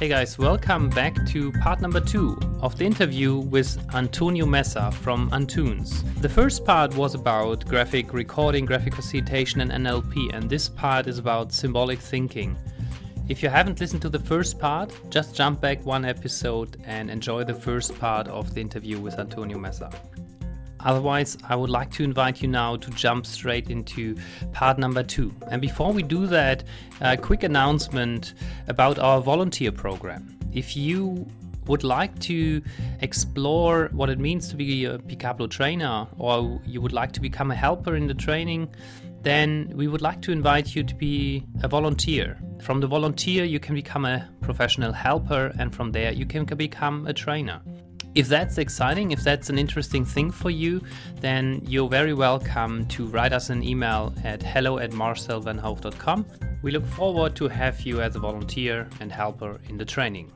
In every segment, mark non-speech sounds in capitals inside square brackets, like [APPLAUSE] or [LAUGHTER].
Hey guys, welcome back to part number two of the interview with Antonio Meza from Antoons. The first part was about graphic recording, graphic facilitation, and NLP, and this part is about symbolic thinking. If you haven't listened to the first part, just jump back one episode and enjoy the first part of the interview with Antonio Meza. Otherwise, I would like to invite you now to jump straight into part number two. And before we do that, a quick announcement about our volunteer program. If you would like to explore what it means to be a Bikablo trainer or you would like to become a helper in the training, then we would like to invite you to be a volunteer. From the volunteer, you can become a professional helper, and from there, you can become a trainer. If that's exciting, if that's an interesting thing for you, then you're very welcome to write us an email at hello at marcelvanhoof.com. We look forward to have you as a volunteer and helper in the training.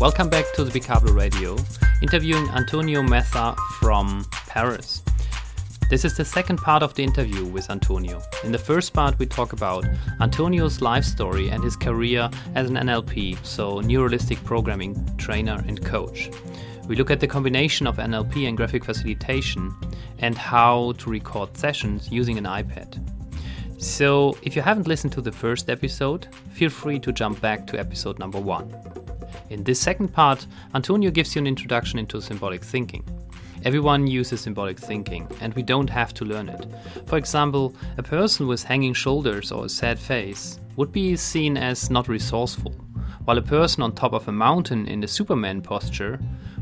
Welcome back to the Bikablo Radio, interviewing Antonio Meza from Paris. This is the second part of the interview with Antonio. In the first part, we talk about Antonio's life story and his career as an NLP, so neurolinguistic programming trainer and coach. We look at the combination of NLP and graphic facilitation and how to record sessions using an iPad. So, if you haven't listened to the first episode, feel free to jump back to episode number one. In this second part, Antonio gives you an introduction into symbolic thinking. Everyone uses symbolic thinking, and we don't have to learn it. For example, a person with hanging shoulders or a sad face would be seen as not resourceful, while a person on top of a mountain in the Superman posture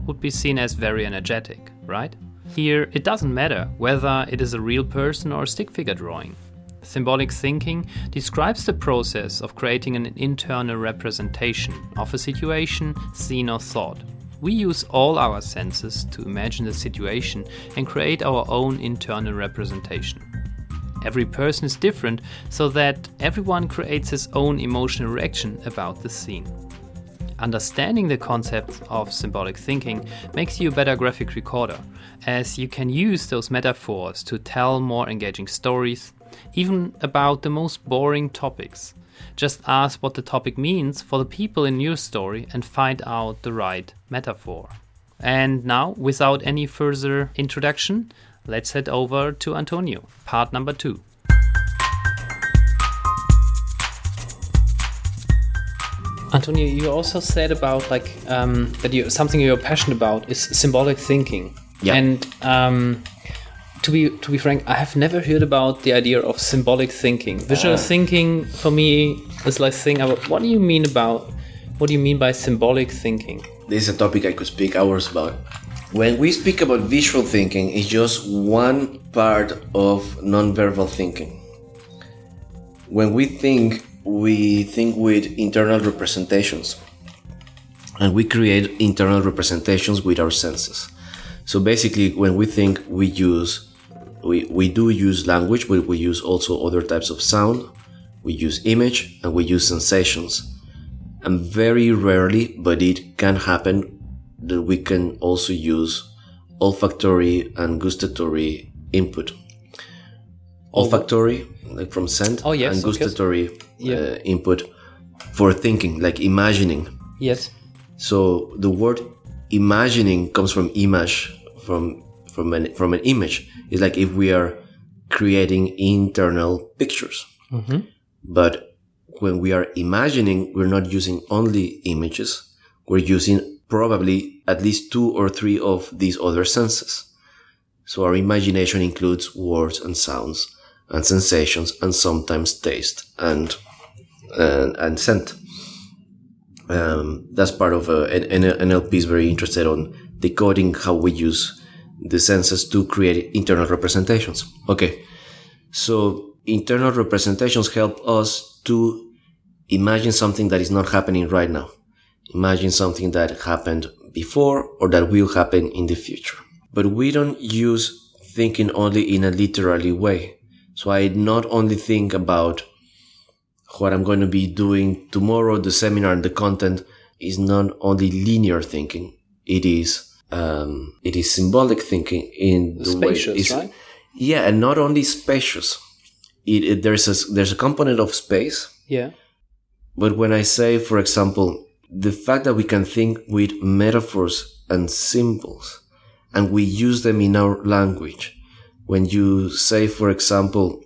would be seen as very energetic, right? Here, it doesn't matter whether it is a real person or a stick figure drawing. Symbolic thinking describes the process of creating an internal representation of a situation, scene, or thought. We use all our senses to imagine the situation and create our own internal representation. Every person is different, so that everyone creates his own emotional reaction about the scene. Understanding the concept of symbolic thinking makes you a better graphic recorder, as you can use those metaphors to tell more engaging stories, even about the most boring topics. Just ask what the topic means for the people in your story and find out the right metaphor. And now, without any further introduction, let's head over to Antonio, part number two. Antonio, you also said about like um, that you something you're passionate about is symbolic thinking. Yeah. And um, to be to be frank, I have never heard about the idea of symbolic thinking. Visual Uh. thinking for me is like thing about what do you mean about what do you mean by symbolic thinking? This is a topic I could speak hours about. When we speak about visual thinking, it's just one part of nonverbal thinking. When we think, we think with internal representations. And we create internal representations with our senses. So basically, when we think, we use, we, we do use language, but we use also other types of sound. We use image and we use sensations and very rarely, but it can happen that we can also use olfactory and gustatory input. Olfactory, like from scent, Oh, yes, and gustatory Yeah. uh, input for thinking, like imagining. Yes. So the word imagining comes from image, from from an from an image. It's like if we are creating internal pictures. But when we are imagining, we're not using only images. We're using probably at least two or three of these other senses. So our imagination includes words and sounds and sensations and sometimes taste and and, and scent. Um, that's part of uh, NLP is very interested on decoding how we use the senses to create internal representations. Okay, so internal representations help us to imagine something that is not happening right now. Imagine something that happened before or that will happen in the future. But we don't use thinking only in a literally way. So I not only think about what I'm going to be doing tomorrow, the seminar and the content is not only linear thinking. It is, um, it is symbolic thinking in the way it's- right? Yeah, and not only spacious. it, it, there's a there's a component of space. Yeah. But when I say, for example, the fact that we can think with metaphors and symbols, and we use them in our language. When you say, for example,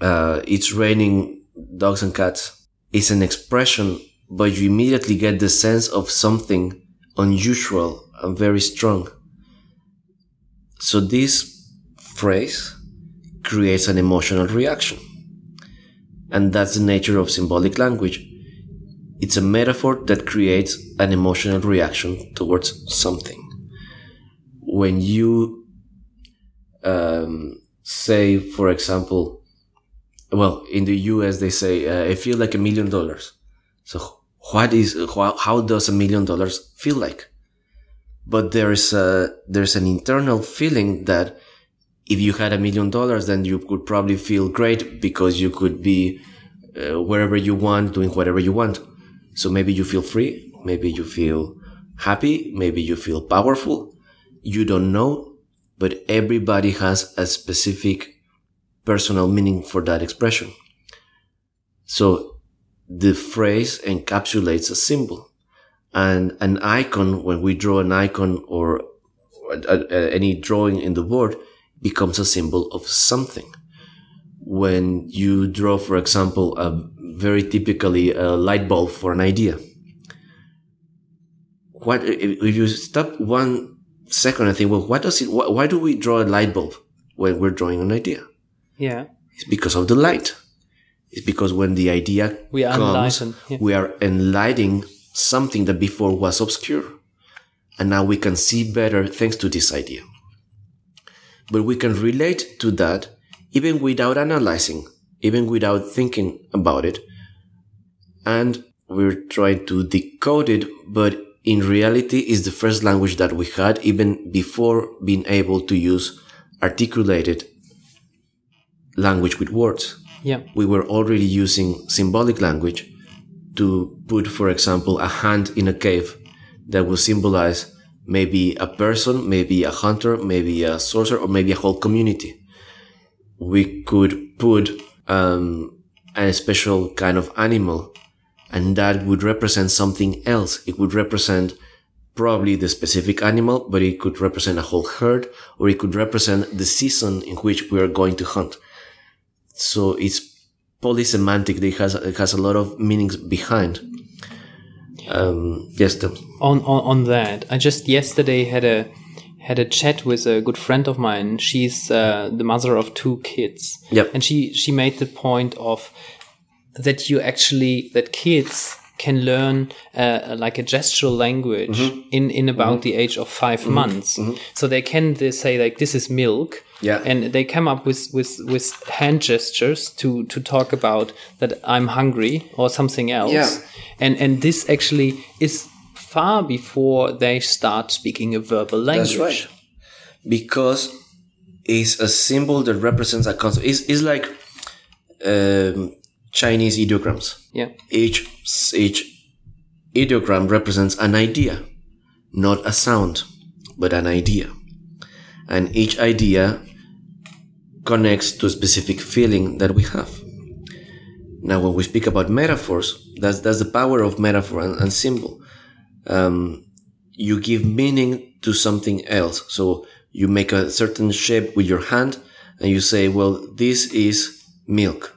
uh, it's raining dogs and cats, it's an expression, but you immediately get the sense of something unusual and very strong. So this phrase creates an emotional reaction. And that's the nature of symbolic language. It's a metaphor that creates an emotional reaction towards something. When you um, say, for example, well, in the US, they say, uh, I feel like a million dollars. So what is, how, how does a million dollars feel like? But there's a, there's an internal feeling that if you had a million dollars, then you could probably feel great because you could be uh, wherever you want, doing whatever you want. So maybe you feel free. Maybe you feel happy. Maybe you feel powerful. You don't know, but everybody has a specific personal meaning for that expression. So the phrase encapsulates a symbol and an icon. When we draw an icon or any drawing in the board becomes a symbol of something. When you draw, for example, a very typically a light bulb for an idea. What if you stop one second and think, well, what does it? Why do we draw a light bulb when we're drawing an idea? Yeah. It's because of the light. It's because when the idea we are comes, yeah. we are enlightening something that before was obscure. And now we can see better thanks to this idea. But we can relate to that even without analyzing, even without thinking about it. And we're trying to decode it, but in reality is the first language that we had even before being able to use articulated language with words. Yeah. We were already using symbolic language to put, for example, a hand in a cave that will symbolize maybe a person, maybe a hunter, maybe a sorcerer, or maybe a whole community. We could put um, a special kind of animal, and that would represent something else. It would represent probably the specific animal, but it could represent a whole herd, or it could represent the season in which we are going to hunt. So it's polysemantic. It has it has a lot of meanings behind. Um, yes, the- on, on on that, I just yesterday had a had a chat with a good friend of mine. She's uh, the mother of two kids. Yep. And she she made the point of that you actually that kids can learn uh, like a gestural language in in about the age of 5 months. So they can they say like this is milk. Yeah. And they come up with with with hand gestures to to talk about that I'm hungry or something else. Yeah. And and this actually is far before they start speaking a verbal language. That's right. Because it's a symbol that represents a concept. It's, it's like um, Chinese ideograms. Yeah. Each each ideogram represents an idea, not a sound, but an idea. And each idea connects to a specific feeling that we have. Now, when we speak about metaphors, that's that's the power of metaphor and, and symbol. Um, you give meaning to something else. So you make a certain shape with your hand, and you say, "Well, this is milk."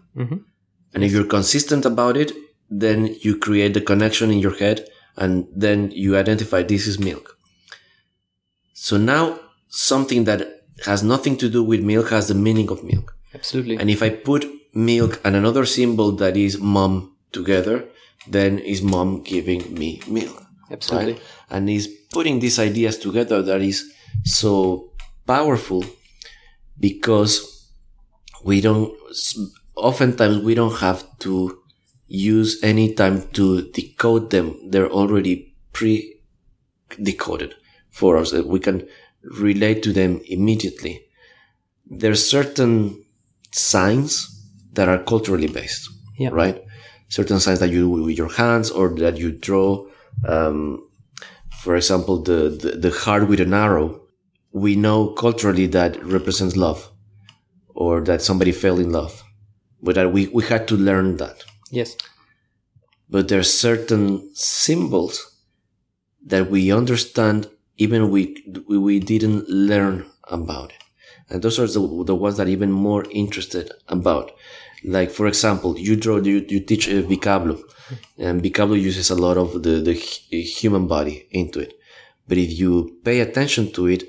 And if you're consistent about it, then you create the connection in your head and then you identify this is milk. So now something that has nothing to do with milk has the meaning of milk. Absolutely. And if I put milk and another symbol that is mom together, then is mom giving me milk. Absolutely. Right? And is putting these ideas together that is so powerful because we don't, oftentimes we don't have to use any time to decode them. They're already pre decoded for us. that We can relate to them immediately. There are certain signs that are culturally based, Yeah. right? Certain signs that you do with your hands or that you draw. Um, for example, the, the, the heart with an arrow. We know culturally that represents love or that somebody fell in love. But that we, we had to learn that. Yes. But there are certain symbols that we understand even we, we didn't learn about it. And those are the, the ones that are even more interested about. Like, for example, you draw, you, you teach a Bikablo hmm. and Bikablo uses a lot of the, the uh, human body into it. But if you pay attention to it,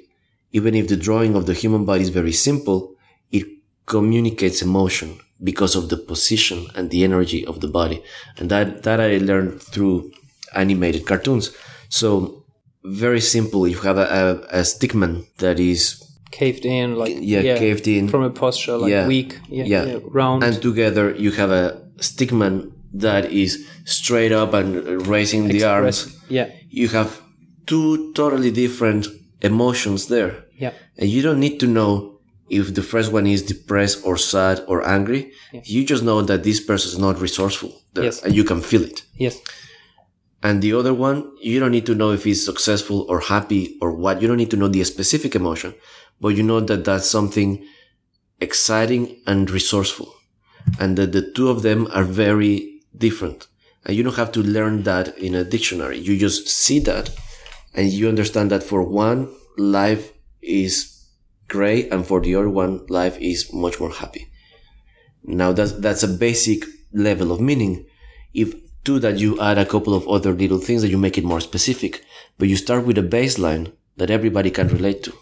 even if the drawing of the human body is very simple, it communicates emotion because of the position and the energy of the body. And that, that I learned through animated cartoons. So very simple. You have a, a, a stickman that is caved in, like yeah, yeah, caved in from a posture, like yeah, weak, yeah, yeah. yeah, round. And together you have a stickman that is straight up and raising Express, the arms. Yeah, you have two totally different emotions there. Yeah, and you don't need to know if the first one is depressed or sad or angry. Yeah. You just know that this person is not resourceful yes. and you can feel it. Yes. And the other one, you don't need to know if he's successful or happy or what. You don't need to know the specific emotion, but you know that that's something exciting and resourceful and that the two of them are very different. And you don't have to learn that in a dictionary. You just see that and you understand that for one, life is great and for the other one, life is much more happy. Now that's, that's a basic level of meaning. If to that you add a couple of other little things that you make it more specific, but you start with a baseline that everybody can relate to.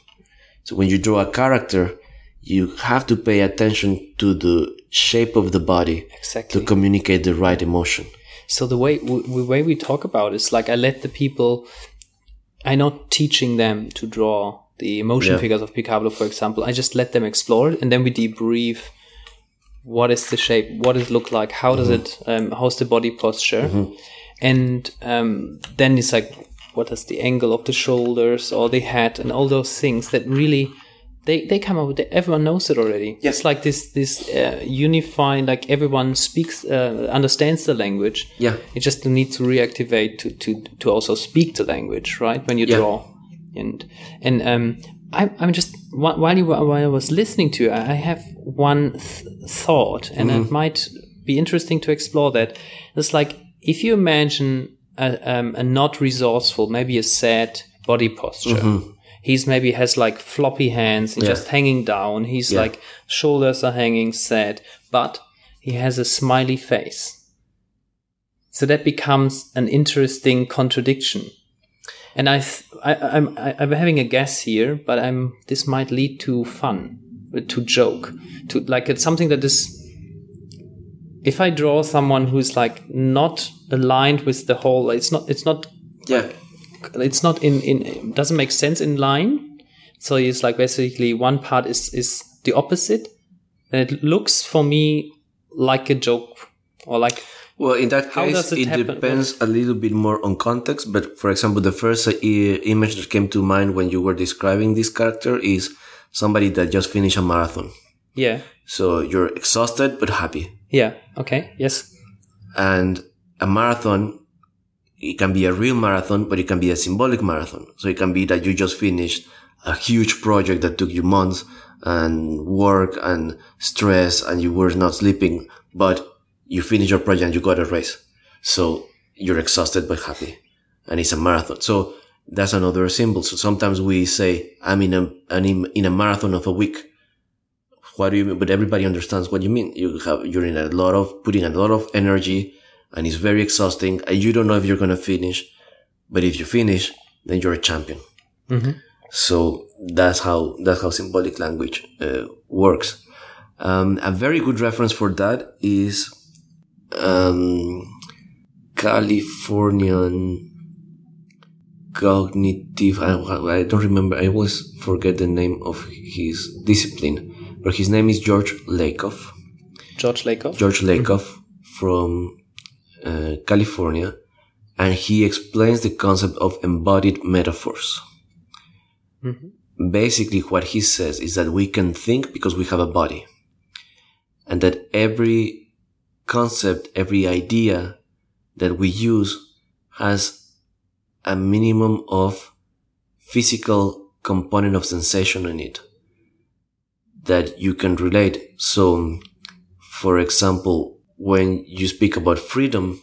So when you draw a character, you have to pay attention to the shape of the body exactly. to communicate the right emotion. So the way the way we talk about it is like I let the people. I'm not teaching them to draw the emotion yeah. figures of Bikablo, for example. I just let them explore it, and then we debrief what is the shape, what does it look like, how does mm-hmm. it, um, how's the body posture, mm-hmm. and um, then it's like, what is the angle of the shoulders or the head, and all those things that really they, they come up with it. Everyone knows it already. Yes. It's like this this uh, unified, like everyone speaks, uh, understands the language. Yeah. You just need to reactivate to, to, to also speak the language, right? When you yeah. draw. And, and, um, I, I'm just while you while I was listening to you, I have one th- thought, and mm-hmm. it might be interesting to explore that. It's like if you imagine a, um, a not resourceful, maybe a sad body posture. Mm-hmm. He's maybe has like floppy hands and yeah. just hanging down. He's yeah. like shoulders are hanging sad, but he has a smiley face. So that becomes an interesting contradiction and I, I I'm I'm having a guess here, but I'm this might lead to fun, uh, to joke, to like it's something that is. If I draw someone who's like not aligned with the whole, it's not it's not yeah, it's not in in doesn't make sense in line. So it's like basically one part is is the opposite, and it looks for me like a joke or like well, in that case, it, it depends a little bit more on context. But for example, the first uh, image that came to mind when you were describing this character is somebody that just finished a marathon. Yeah. So you're exhausted but happy. Yeah. Okay. Yes. And a marathon, it can be a real marathon, but it can be a symbolic marathon. So it can be that you just finished a huge project that took you months and work and stress and you were not sleeping, but you finish your project and you got a race. So you're exhausted but happy. And it's a marathon. So that's another symbol. So sometimes we say, I'm in a, I'm in a marathon of a week. What do you mean? But everybody understands what you mean. You have, you're in a lot of, putting a lot of energy and it's very exhausting and you don't know if you're going to finish. But if you finish, then you're a champion. Mm-hmm. So that's how, that's how symbolic language uh, works. Um, a very good reference for that is um, Californian cognitive. I, I don't remember. I always forget the name of his discipline, but his name is George Lakoff. George Lakoff. George Lakoff mm-hmm. from uh, California, and he explains the concept of embodied metaphors. Mm-hmm. Basically, what he says is that we can think because we have a body, and that every concept, every idea that we use has a minimum of physical component of sensation in it that you can relate. So, for example, when you speak about freedom,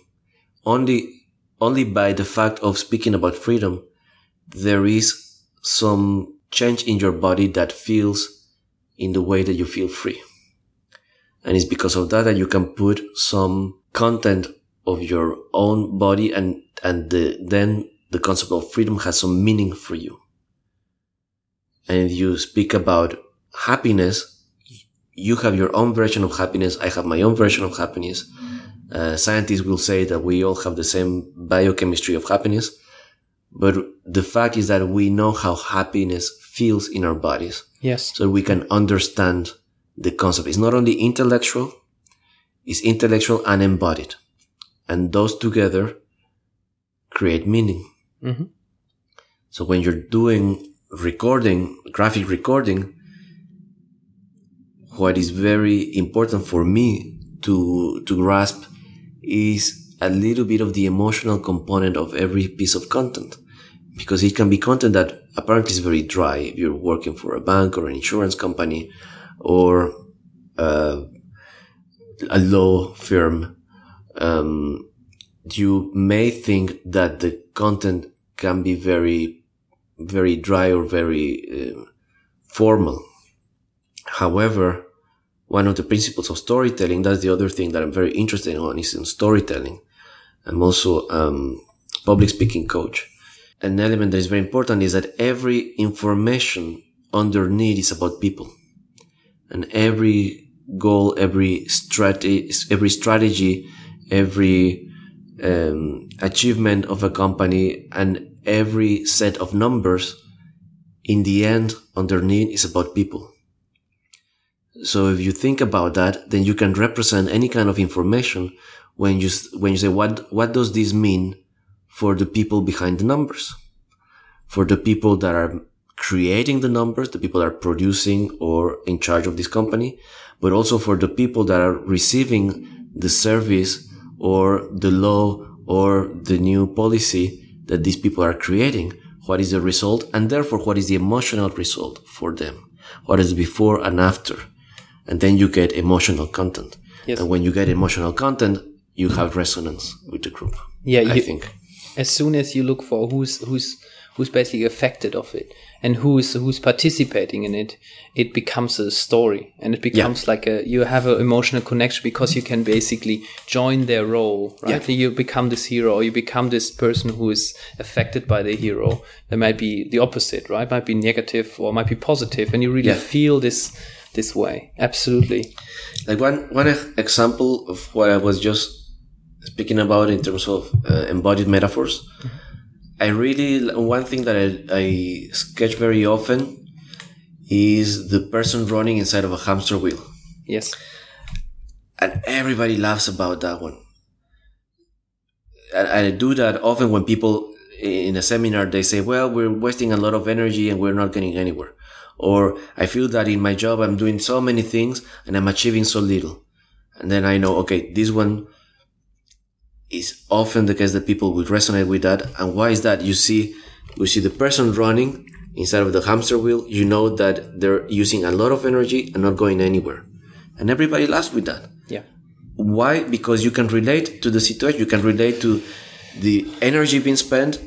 only, only by the fact of speaking about freedom, there is some change in your body that feels in the way that you feel free. And it's because of that that you can put some content of your own body and, and the, then the concept of freedom has some meaning for you. And if you speak about happiness, you have your own version of happiness. I have my own version of happiness. Uh, scientists will say that we all have the same biochemistry of happiness. But the fact is that we know how happiness feels in our bodies. Yes. So we can understand the concept. is not only intellectual, it's intellectual and embodied. And those together create meaning. Mm-hmm. So when you're doing recording, graphic recording, what is very important for me to, to grasp is a little bit of the emotional component of every piece of content. Because it can be content that apparently is very dry. If you're working for a bank or an insurance company or uh, a law firm, um, you may think that the content can be very, very dry or very uh, formal. However, one of the principles of storytelling, that's the other thing that I'm very interested in, is in storytelling. I'm also um, public speaking coach. An element that is very important is that every information underneath is about people. And every goal, every strategy, every strategy, every um, achievement of a company and every set of numbers in the end underneath is about people. So if you think about that, then you can represent any kind of information when you, when you say, what, what does this mean for the people behind the numbers? For the people that are creating the numbers, the people that are producing or in charge of this company, but also for the people that are receiving the service or the law or the new policy that these people are creating. What is the result? And therefore, what is the emotional result for them? What is before and after? And then you get emotional content. Yes. And when you get emotional content, you have resonance with the group. Yeah, I you- think. as soon as you look for who's who's who's basically affected of it and who's who's participating in it it becomes a story. And it becomes like a you have an emotional connection because you can basically join their role right? You become this hero or you become this person who is affected by the hero. There might be the opposite right? Might be negative or might be positive and you really Yeah. feel this this way. Absolutely. Like one, one example of what I was just speaking about in terms of uh, embodied metaphors. I really, one thing that I, I sketch very often is the person running inside of a hamster wheel. yes And everybody laughs about that one. And I do that often when people in a seminar, they say, well, we're wasting a lot of energy and we're not getting anywhere. Or I feel that in my job, I'm doing so many things and I'm achieving so little. And then I know, okay, this one is often the case that people will resonate with that. And why is that? You see, you see the person running inside of the hamster wheel. You know that they're using a lot of energy and not going anywhere. And everybody laughs with that. yeah Why? Because you can relate to the situation. You can relate to the energy being spent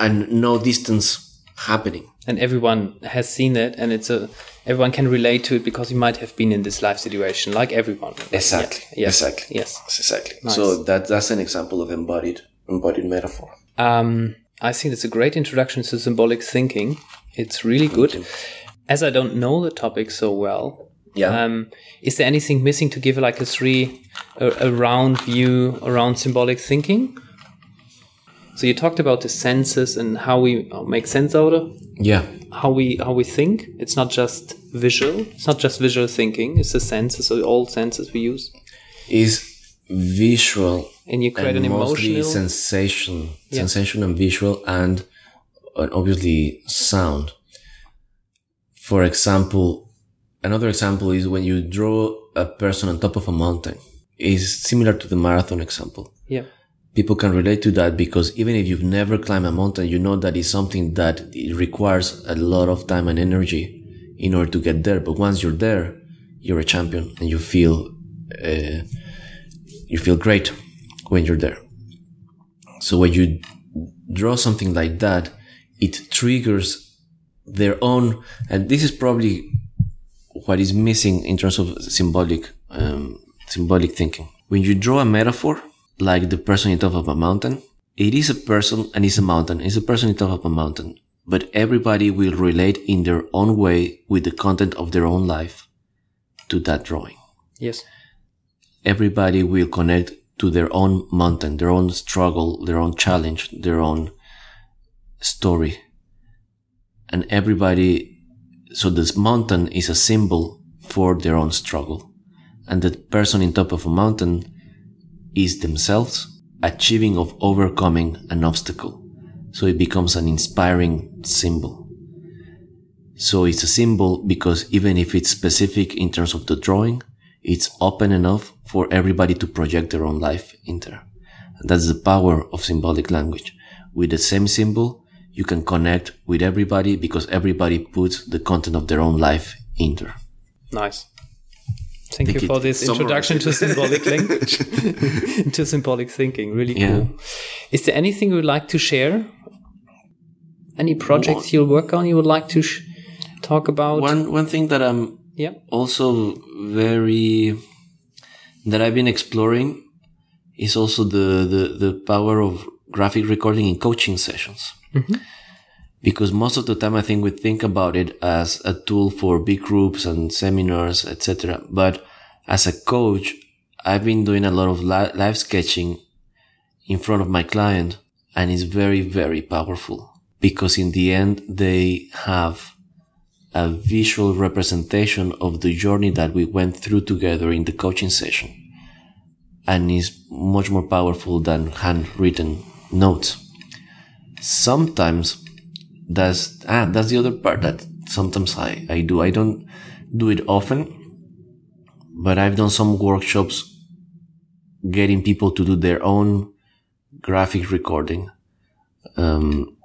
and no distance happening. and everyone has seen it and it's a everyone can relate to it because you might have been in this life situation like everyone Exactly. Yeah. yes Exactly. yes Exactly. Nice. So that that's an example of embodied embodied metaphor. um i think it's a great introduction to symbolic thinking it's really good as i don't know the topic so well Yeah. um is there anything missing to give like a three a, a round view around symbolic thinking so you talked about the senses and how we uh, make sense out of yeah. how we how we think. It's not just visual. It's not just visual thinking. It's the senses, so all senses we use, Is visual and you create and an emotional. sensation, Yeah. sensation and visual, and uh, obviously sound. For example, another example is when you draw a person on top of a mountain. Is similar to the marathon example. yeah, People can relate to that because even if you've never climbed a mountain, you know that it's something that it requires a lot of time and energy in order to get there. But once you're there, you're a champion and you feel uh, you feel great when you're there. So when you draw something like that, it triggers their own, and this is probably what is missing in terms of symbolic, um, symbolic thinking. When you draw a metaphor, like the person in top of a mountain, it is a person and it's a mountain. It's a person in top of a mountain, but everybody will relate in their own way with the content of their own life to that drawing. Yes. Everybody will connect to their own mountain, their own struggle, their own challenge, their own story. And everybody, so this mountain is a symbol for their own struggle. And the person in top of a mountain is themselves achieving of overcoming an obstacle. So it becomes an inspiring symbol. So it's a symbol because even if it's specific in terms of the drawing, it's open enough for everybody to project their own life in there. And that's the power of symbolic language. With the same symbol, you can connect with everybody because everybody puts the content of their own life in there. Nice. Thank you for this introduction to symbolic [LAUGHS] language, [LAUGHS] to symbolic thinking. Really yeah. cool. Is there anything you would like to share? Any projects you'll work on you would like to talk about? One one thing that I'm yeah. also very that I've been exploring is also the the, the power of graphic recording in coaching sessions. Mm-hmm. Because most of the time I think we think about it as a tool for big groups and seminars, etc. But as a coach, I've been doing a lot of li- live sketching in front of my client and it's very, very powerful because in the end, they have a visual representation of the journey that we went through together in the coaching session and is much more powerful than handwritten notes. Sometimes that's, ah, that's the other part that sometimes I, I do. I don't do it often, but I've done some workshops getting people to do their own graphic recording, um,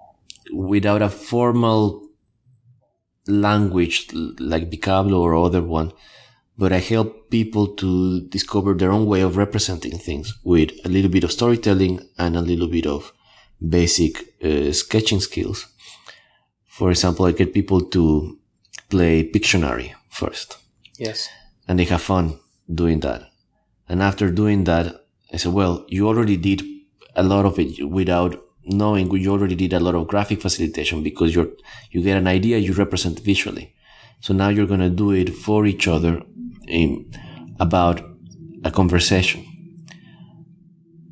without a formal language like Bikablo or other one, but I help people to discover their own way of representing things with a little bit of storytelling and a little bit of basic uh, sketching skills. For example, I get people to play Pictionary first. Yes. And they have fun doing that. And after doing that, I said, well, you already did a lot of it without knowing you already did a lot of graphic facilitation because you're you get an idea you represent visually so now you're going to do it for each other in, about a conversation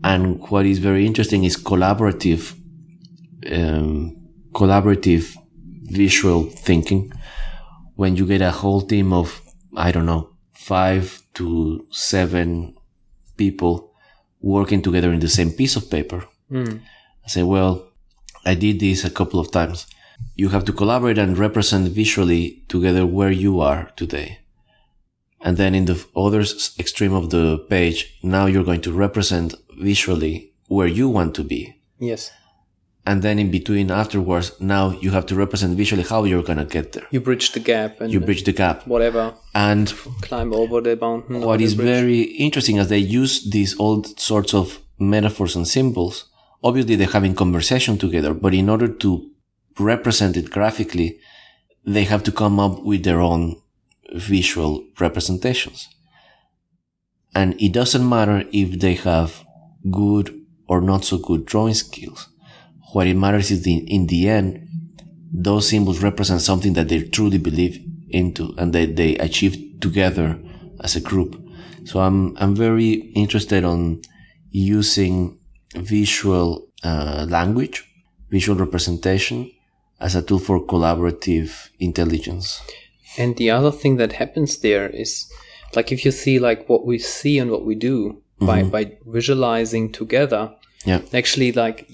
and what is very interesting is collaborative um, collaborative visual thinking when you get a whole team of i don't know five to seven people working together in the same piece of paper mm I say, well, I did this a couple of times. You have to collaborate and represent visually together where you are today. And then in the other extreme of the page, now you're going to represent visually where you want to be. Yes. And then in between afterwards, now you have to represent visually how you're going to get there. You bridge the gap. And you bridge the gap. Whatever. And climb over the mountain. What is very interesting as they use these old sorts of metaphors and symbols obviously they're having conversation together, but in order to represent it graphically, they have to come up with their own visual representations. And it doesn't matter if they have good or not so good drawing skills. What it matters is the, in the end, those symbols represent something that they truly believe into and that they achieve together as a group. So I'm, I'm very interested on using visual uh, language, visual representation as a tool for collaborative intelligence. And the other thing that happens there is like if you see like what we see and what we do by, mm-hmm. by visualizing together, yeah. actually like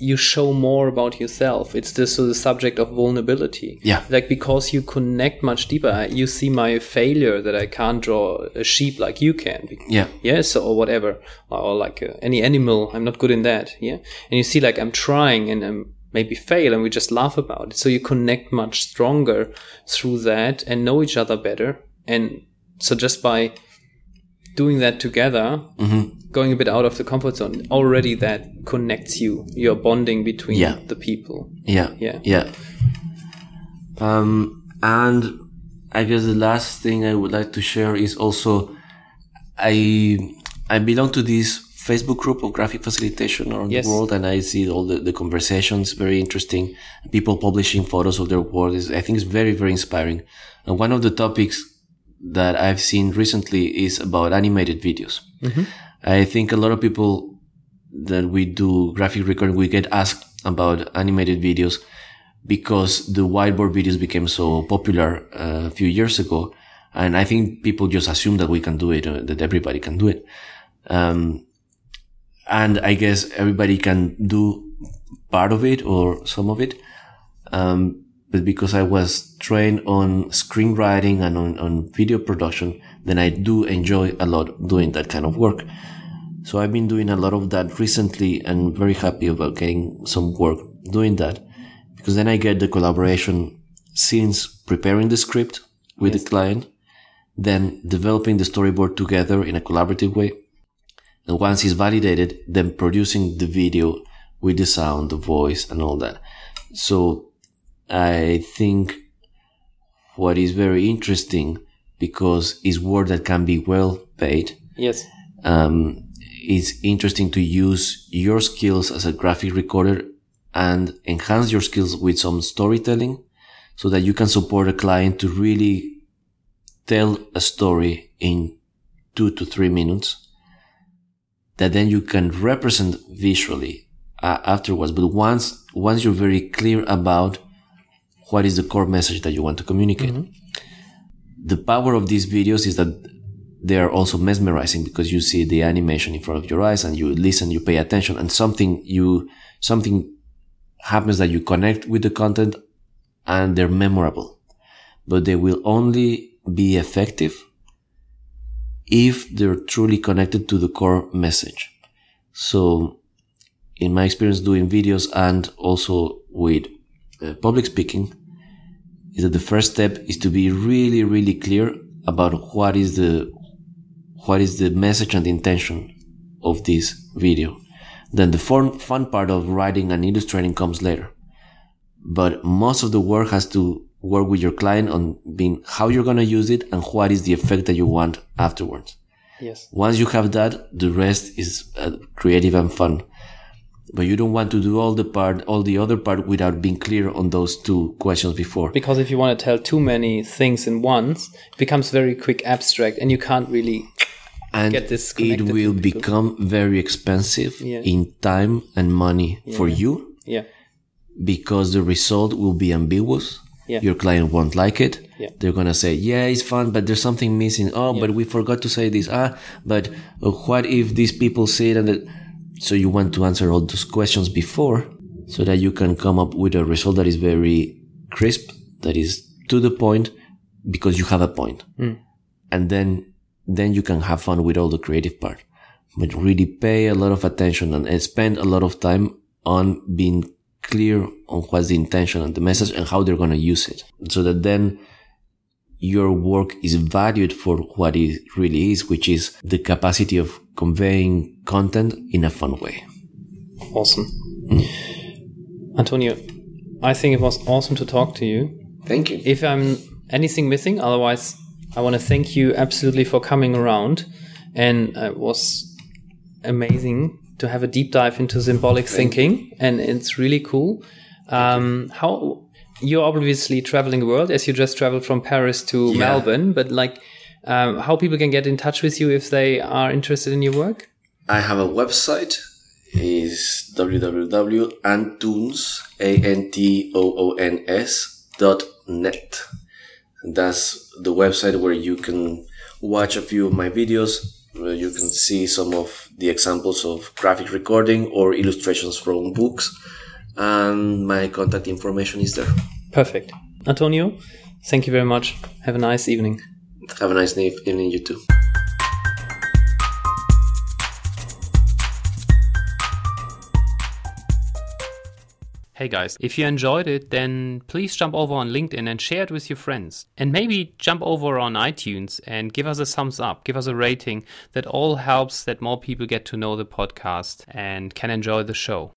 you show more about yourself. It's this so the subject of vulnerability. Yeah. Like because you connect much deeper, you see my failure that I can't draw a sheep like you can. Yeah. Yes, or whatever, or like uh, any animal. I'm not good in that. Yeah. And you see, like I'm trying and I'm maybe fail, and we just laugh about it. So you connect much stronger through that and know each other better. And so just by doing that together, going a bit out of the comfort zone, already that connects you. You're bonding between Yeah. the people. Yeah. Yeah. Yeah. Um, and I guess the last thing I would like to share is also I I belong to this Facebook group of graphic facilitation around Yes. the world, and I see all the, the conversations. Very interesting. People publishing photos of their work is I think is very very inspiring. And one of the topics that I've seen recently is about animated videos. I think a lot of people that we do graphic recording, we get asked about animated videos because the whiteboard videos became so popular uh, a few years ago. And I think people just assume that we can do it, uh, that everybody can do it. Um, and I guess everybody can do part of it or some of it. Um, but because I was trained on screenwriting and on, on video production, then I do enjoy a lot doing that kind of work. So I've been doing a lot of that recently and very happy about getting some work doing that because then I get the collaboration since preparing the script with the client, then developing the storyboard together in a collaborative way. And once it's validated, then producing the video with the sound, the voice and all that. So I think what is very interesting because it's work that can be well paid Yes. um, it's interesting to use your skills as a graphic recorder and enhance your skills with some storytelling so that you can support a client to really tell a story in two to three minutes that then you can represent visually uh, afterwards. But once, once you're very clear about what is the core message that you want to communicate, the power of these videos is that they are also mesmerizing because you see the animation in front of your eyes and you listen, you pay attention and something you, something happens that you connect with the content and they're memorable, but they will only be effective if they're truly connected to the core message. So in my experience doing videos and also with uh, public speaking is that the first step is to be really, really clear about what is the what is the message and intention of this video. Then the fun, fun part of writing and illustrating comes later. But most of the work has to work with your client on being how you're going to use it and what is the effect that you want afterwards. Yes. Once you have that, the rest is uh, creative and fun. But you don't want to do all the part, all the other part without being clear on those two questions before. Because if you want to tell too many things in once, it becomes very quick abstract and you can't really and get this it will become very expensive Yeah. in time and money for you Yeah. because the result will be ambiguous. Yeah. Your client won't like it. Yeah. They're gonna say, "Yeah, it's fun, but there's something missing." Oh, but we forgot to say this. Ah, but uh, what if these people say it? And that? So you want to answer all those questions before, so that you can come up with a result that is very crisp, that is to the point, because you have a point, hmm. and then then you can have fun with all the creative part. But really pay a lot of attention and, and spend a lot of time on being clear on what's the intention and the message and how they're going to use it. So that then your work is valued for what it really is, which is the capacity of conveying content in a fun way. Awesome. Antonio, I think it was awesome to talk to you. Thank you. If I'm anything missing, otherwise, I want to thank you absolutely for coming around. And uh, it was amazing to have a deep dive into symbolic thinking, and it's really cool. Um, how you're obviously traveling the world as you just traveled from Paris to Yeah. Melbourne, but like um, how people can get in touch with you if they are interested in your work? I have a website is www.antoons a n t o o n s dot net. That's the website where you can watch a few of my videos. Where you can see some of the examples of graphic recording or illustrations from books, and my contact information is there. Perfect. Antonio, thank you very much. Have a nice evening. Have a nice evening, you too. Hey guys, if you enjoyed it, then please jump over on LinkedIn and share it with your friends. And maybe jump over on iTunes and give us a thumbs up, give us a rating. That all helps that more people get to know the podcast and can enjoy the show.